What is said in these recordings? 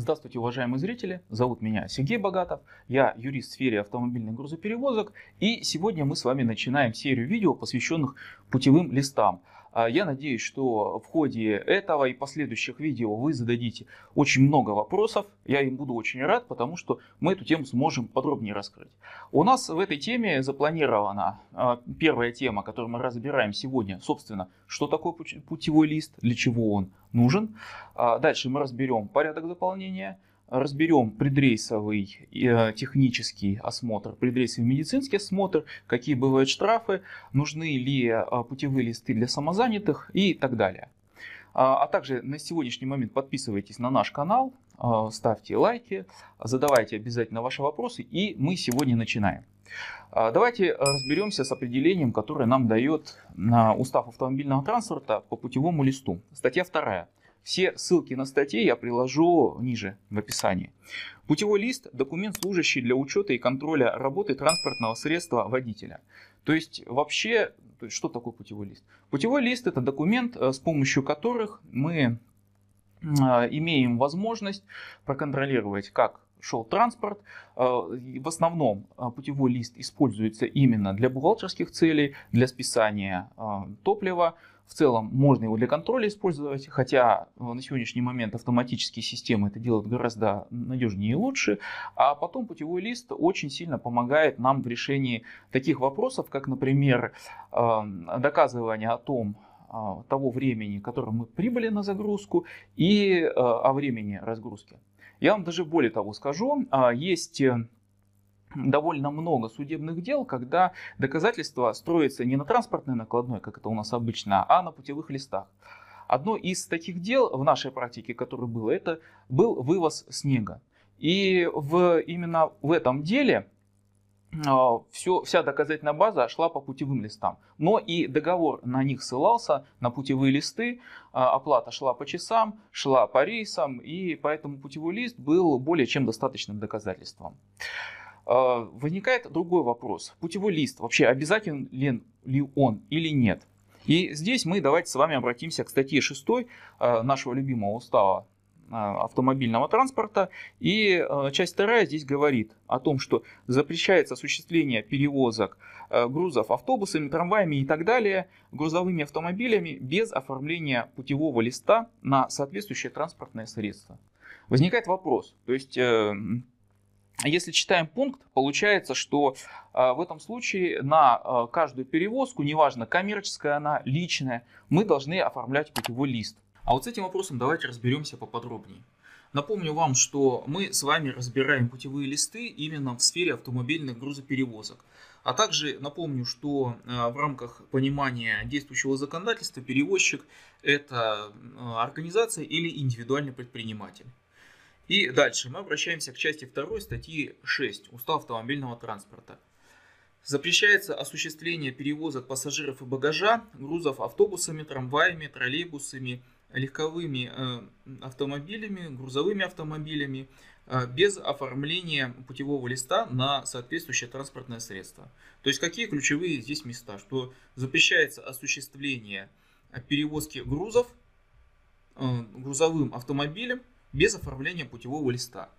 Здравствуйте, уважаемые зрители! Зовут меня Сергей Богатов, я юрист в сфере автомобильных грузоперевозок, и сегодня мы с вами начинаем серию видео, посвященных путевым листам. А, я надеюсь, что в ходе этого и последующих видео вы зададите очень много вопросов. Я им буду очень рад, потому что мы эту тему сможем подробнее раскрыть. У нас в этой теме запланирована а, первая тема, которую мы разбираем сегодня. Собственно, что такое путевой лист, для чего он нужен. А, дальше мы разберем порядок заполнения разберем предрейсовый э, технический осмотр, предрейсовый медицинский осмотр, какие бывают штрафы, нужны ли э, путевые листы для самозанятых и так далее. А, а также на сегодняшний момент подписывайтесь на наш канал, э, ставьте лайки, задавайте обязательно ваши вопросы и мы сегодня начинаем. А, давайте разберемся с определением, которое нам дает устав автомобильного транспорта по путевому листу. Статья 2. Все ссылки на статьи я приложу ниже в описании. Путевой лист – документ, служащий для учета и контроля работы транспортного средства водителя. То есть вообще, то есть, что такое путевой лист? Путевой лист – это документ, э, с помощью которых мы э, имеем возможность проконтролировать, как шел транспорт. Э, в основном путевой лист используется именно для бухгалтерских целей, для списания топлива, в целом можно его для контроля использовать, хотя э, на сегодняшний момент автоматические системы это делают гораздо надежнее и лучше. А потом путевой лист очень сильно помогает нам в решении таких вопросов, как, например, э, доказывание о том, э, того времени, которым мы прибыли на загрузку и о времени разгрузки. Я вам даже более того скажу, есть довольно много судебных дел, когда доказательства строятся не на транспортной накладной, как это у нас обычно, а на путевых листах. Одно из таких дел в нашей практике, которое было, это был вывоз снега. И в, именно в этом деле а, все, вся доказательная база шла по путевым листам. Но и договор на них ссылался, на путевые листы, а, оплата шла по часам, шла по рейсам, и поэтому путевой лист был более чем достаточным доказательством. А, возникает другой вопрос. Путевой лист вообще обязателен ли он или нет? И здесь мы давайте с вами обратимся к статье 6 а, нашего любимого устава а, автомобильного транспорта. И часть вторая здесь говорит о том, что запрещается осуществление перевозок грузов автобусами, трамваями и так далее, грузовыми автомобилями без оформления путевого листа на соответствующее транспортное средство. Возникает вопрос, то есть э, если читаем пункт, получается, что э, в этом случае на э, каждую перевозку, неважно коммерческая она, личная, мы должны оформлять путевой лист. А вот с этим вопросом давайте разберемся поподробнее. Напомню вам, что мы с вами разбираем путевые листы именно в сфере автомобильных грузоперевозок. А также напомню, что э, в рамках понимания действующего законодательства перевозчик это организация или индивидуальный предприниматель. И дальше мы обращаемся к части 2 статьи 6 Устава автомобильного транспорта. Запрещается осуществление перевозок пассажиров и багажа, грузов автобусами, трамваями, троллейбусами, легковыми э, автомобилями, грузовыми автомобилями э, без оформления путевого листа на соответствующее транспортное средство. То есть какие ключевые здесь места? Что запрещается осуществление перевозки грузов э, грузовым автомобилем без оформления путевого листа.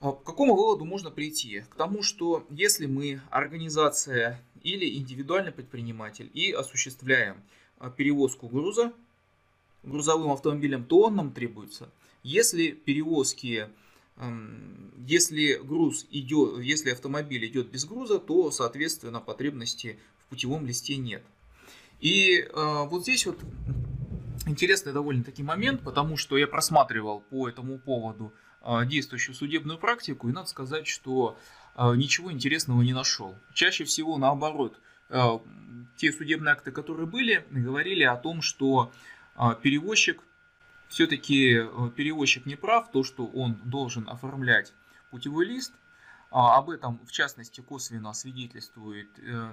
А к какому выводу можно прийти? К тому, что если мы организация или индивидуальный предприниматель и осуществляем а, перевозку груза грузовым автомобилем, то он нам требуется. Если перевозки, если груз идет, если автомобиль идет без груза, то, соответственно, потребности в путевом листе нет. И а, вот здесь вот интересный довольно-таки момент, потому что я просматривал по этому поводу а, действующую судебную практику, и надо сказать, что а, ничего интересного не нашел. Чаще всего наоборот, а, те судебные акты, которые были, говорили о том, что перевозчик, все-таки перевозчик не прав, то, что он должен оформлять путевой лист, об этом, в частности, косвенно свидетельствует э,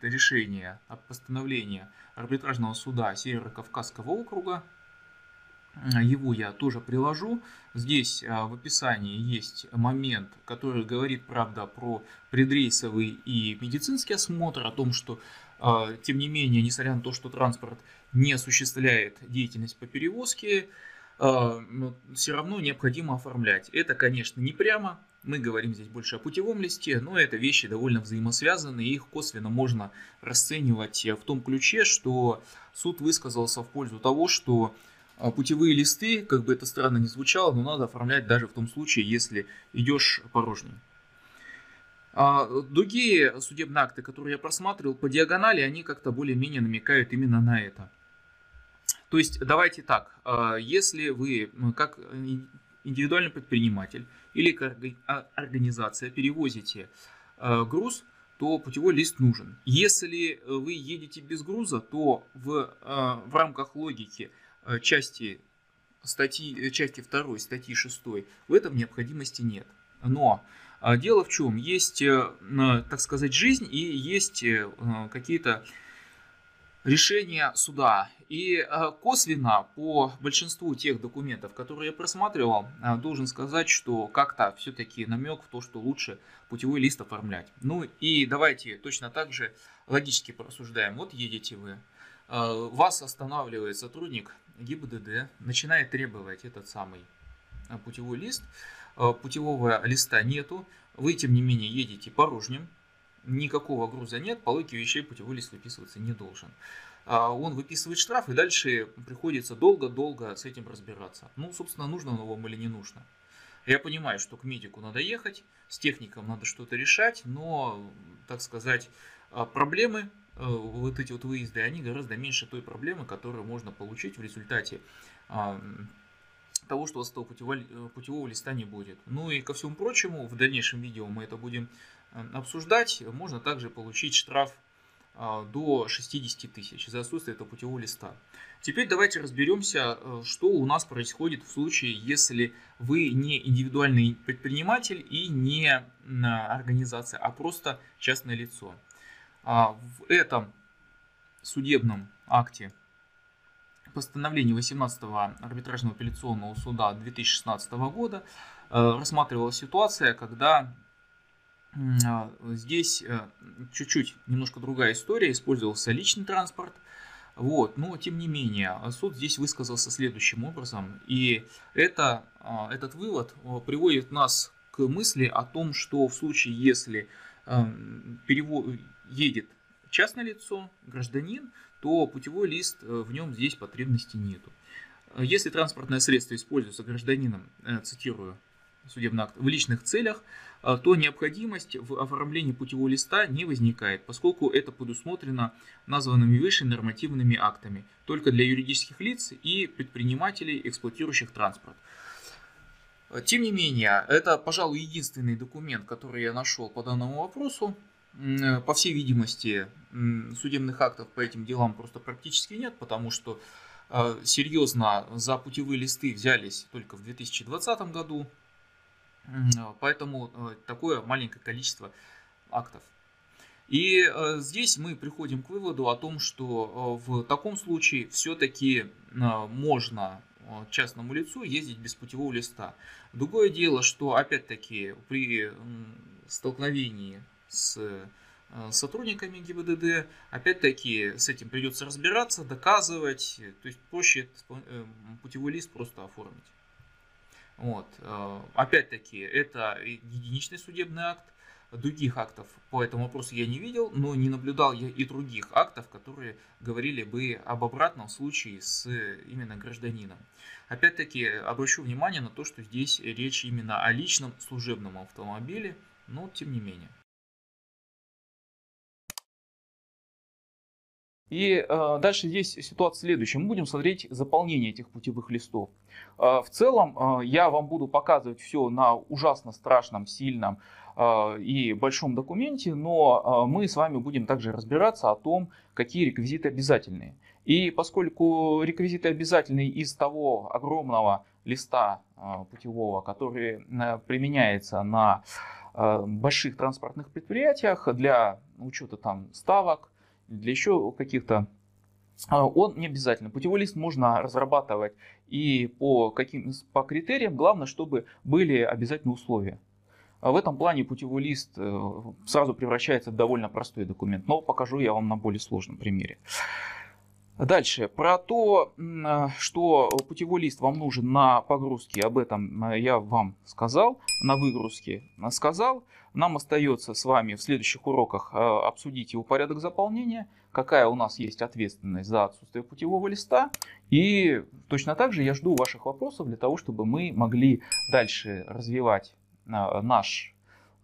решение о постановлении арбитражного суда Северо-Кавказского округа. Его я тоже приложу. Здесь а, в описании есть момент, который говорит, правда, про предрейсовый и медицинский осмотр, о том, что, а, тем не менее, несмотря на то, что транспорт не осуществляет деятельность по перевозке, все равно необходимо оформлять. Это, конечно, не прямо, мы говорим здесь больше о путевом листе, но это вещи довольно взаимосвязаны, и их косвенно можно расценивать в том ключе, что суд высказался в пользу того, что а, путевые листы, как бы это странно ни звучало, но надо оформлять даже в том случае, если идешь порожним. А другие судебные акты, которые я просматривал по диагонали, они как-то более-менее намекают именно на это. То есть давайте так, если вы ну, как индивидуальный предприниматель или как организация перевозите груз, то путевой лист нужен. Если вы едете без груза, то в, в рамках логики – Э, части статьи, э, части 2 статьи 6 в этом необходимости нет. Но а, дело в чем? Есть, э, так сказать, жизнь и есть какие-то решения суда. И косвенно по большинству тех документов, которые я просматривал, должен сказать, что как-то все-таки намек в то, что лучше путевой лист оформлять. Ну и давайте точно так же логически порассуждаем. Вот едете вы, вас останавливает сотрудник ГИБДД начинает требовать этот самый путевой лист, путевого листа нету, вы тем не менее едете порожним, никакого груза нет, по логике вещей путевой лист выписываться не должен. А, он выписывает штраф, и дальше приходится долго-долго с этим разбираться. Ну, собственно, нужно оно вам или не нужно. Я понимаю, что к медику надо ехать, с техником надо что-то решать, но, так сказать, проблемы Э, вот эти вот выезды, они гораздо меньше той проблемы, которую можно получить в результате того, что у вас этого путевого, э, путевого листа не будет. Ну и ко всему прочему, в дальнейшем видео мы это будем обсуждать. Можно также получить штраф а, до 60 тысяч за отсутствие этого путевого листа. Теперь давайте разберемся, что у нас происходит в случае, если вы не индивидуальный предприниматель и не организация, а просто частное лицо. А в этом судебном акте постановления 18-го арбитражного апелляционного суда 2016 года э, рассматривалась ситуация, когда э, здесь э, чуть-чуть немножко другая история, использовался личный транспорт, вот, но тем не менее, суд здесь высказался следующим образом, и это, этот вывод приводит нас к мысли о том, что в случае, если перевод, едет частное лицо, гражданин, то путевой лист э, в нем здесь потребности нету. Если транспортное средство используется гражданином, э, цитирую судебный акт, в личных целях, э, то необходимость в оформлении путевого листа не возникает, поскольку это предусмотрено названными выше нормативными актами, только для юридических лиц и предпринимателей, эксплуатирующих транспорт. Тем не менее, это, пожалуй, единственный документ, который я нашел по данному вопросу. Э, по всей видимости, судебных актов по этим делам просто практически нет, потому что э, серьезно за путевые листы взялись только в 2020 году, поэтому э, такое маленькое количество актов. И здесь мы приходим к выводу о том, что в таком случае все-таки можно частному лицу ездить без путевого листа. Другое дело, что опять-таки при столкновении с э, сотрудниками ГИБДД. Опять-таки с этим придется разбираться, доказывать. То есть проще э, путевой лист просто оформить. Вот. Э, опять-таки это единичный судебный акт. Других актов по этому вопросу я не видел, но не наблюдал я и других актов, которые говорили бы об обратном случае с именно гражданином. Опять-таки обращу внимание на то, что здесь речь именно о личном служебном автомобиле, но тем не менее. И э, дальше здесь ситуация следующая. Мы будем смотреть заполнение этих путевых листов. Э, в целом э, я вам буду показывать все на ужасно страшном, сильном э, и большом документе, но э, мы с вами будем также разбираться о том, какие реквизиты обязательные. И поскольку реквизиты обязательные из того огромного листа э, путевого, который э, применяется на э, больших транспортных предприятиях для учета там ставок, для еще каких-то а, он не обязательно. Путевой лист можно разрабатывать и по, каким, по критериям. Главное, чтобы были обязательные условия. А в этом плане путевой лист э, сразу превращается в довольно простой документ. Но покажу я вам на более сложном примере. Дальше, про то, что путевой лист вам нужен на погрузке, об этом я вам сказал, на выгрузке сказал. Нам остается с вами в следующих уроках обсудить его порядок заполнения, какая у нас есть ответственность за отсутствие путевого листа. И точно так же я жду ваших вопросов для того, чтобы мы могли дальше развивать наш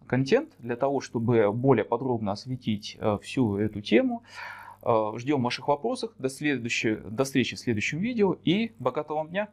контент, для того, чтобы более подробно осветить всю эту тему. Э, ждем ваших вопросов. До, следующей, до встречи в следующем видео и богатого вам дня!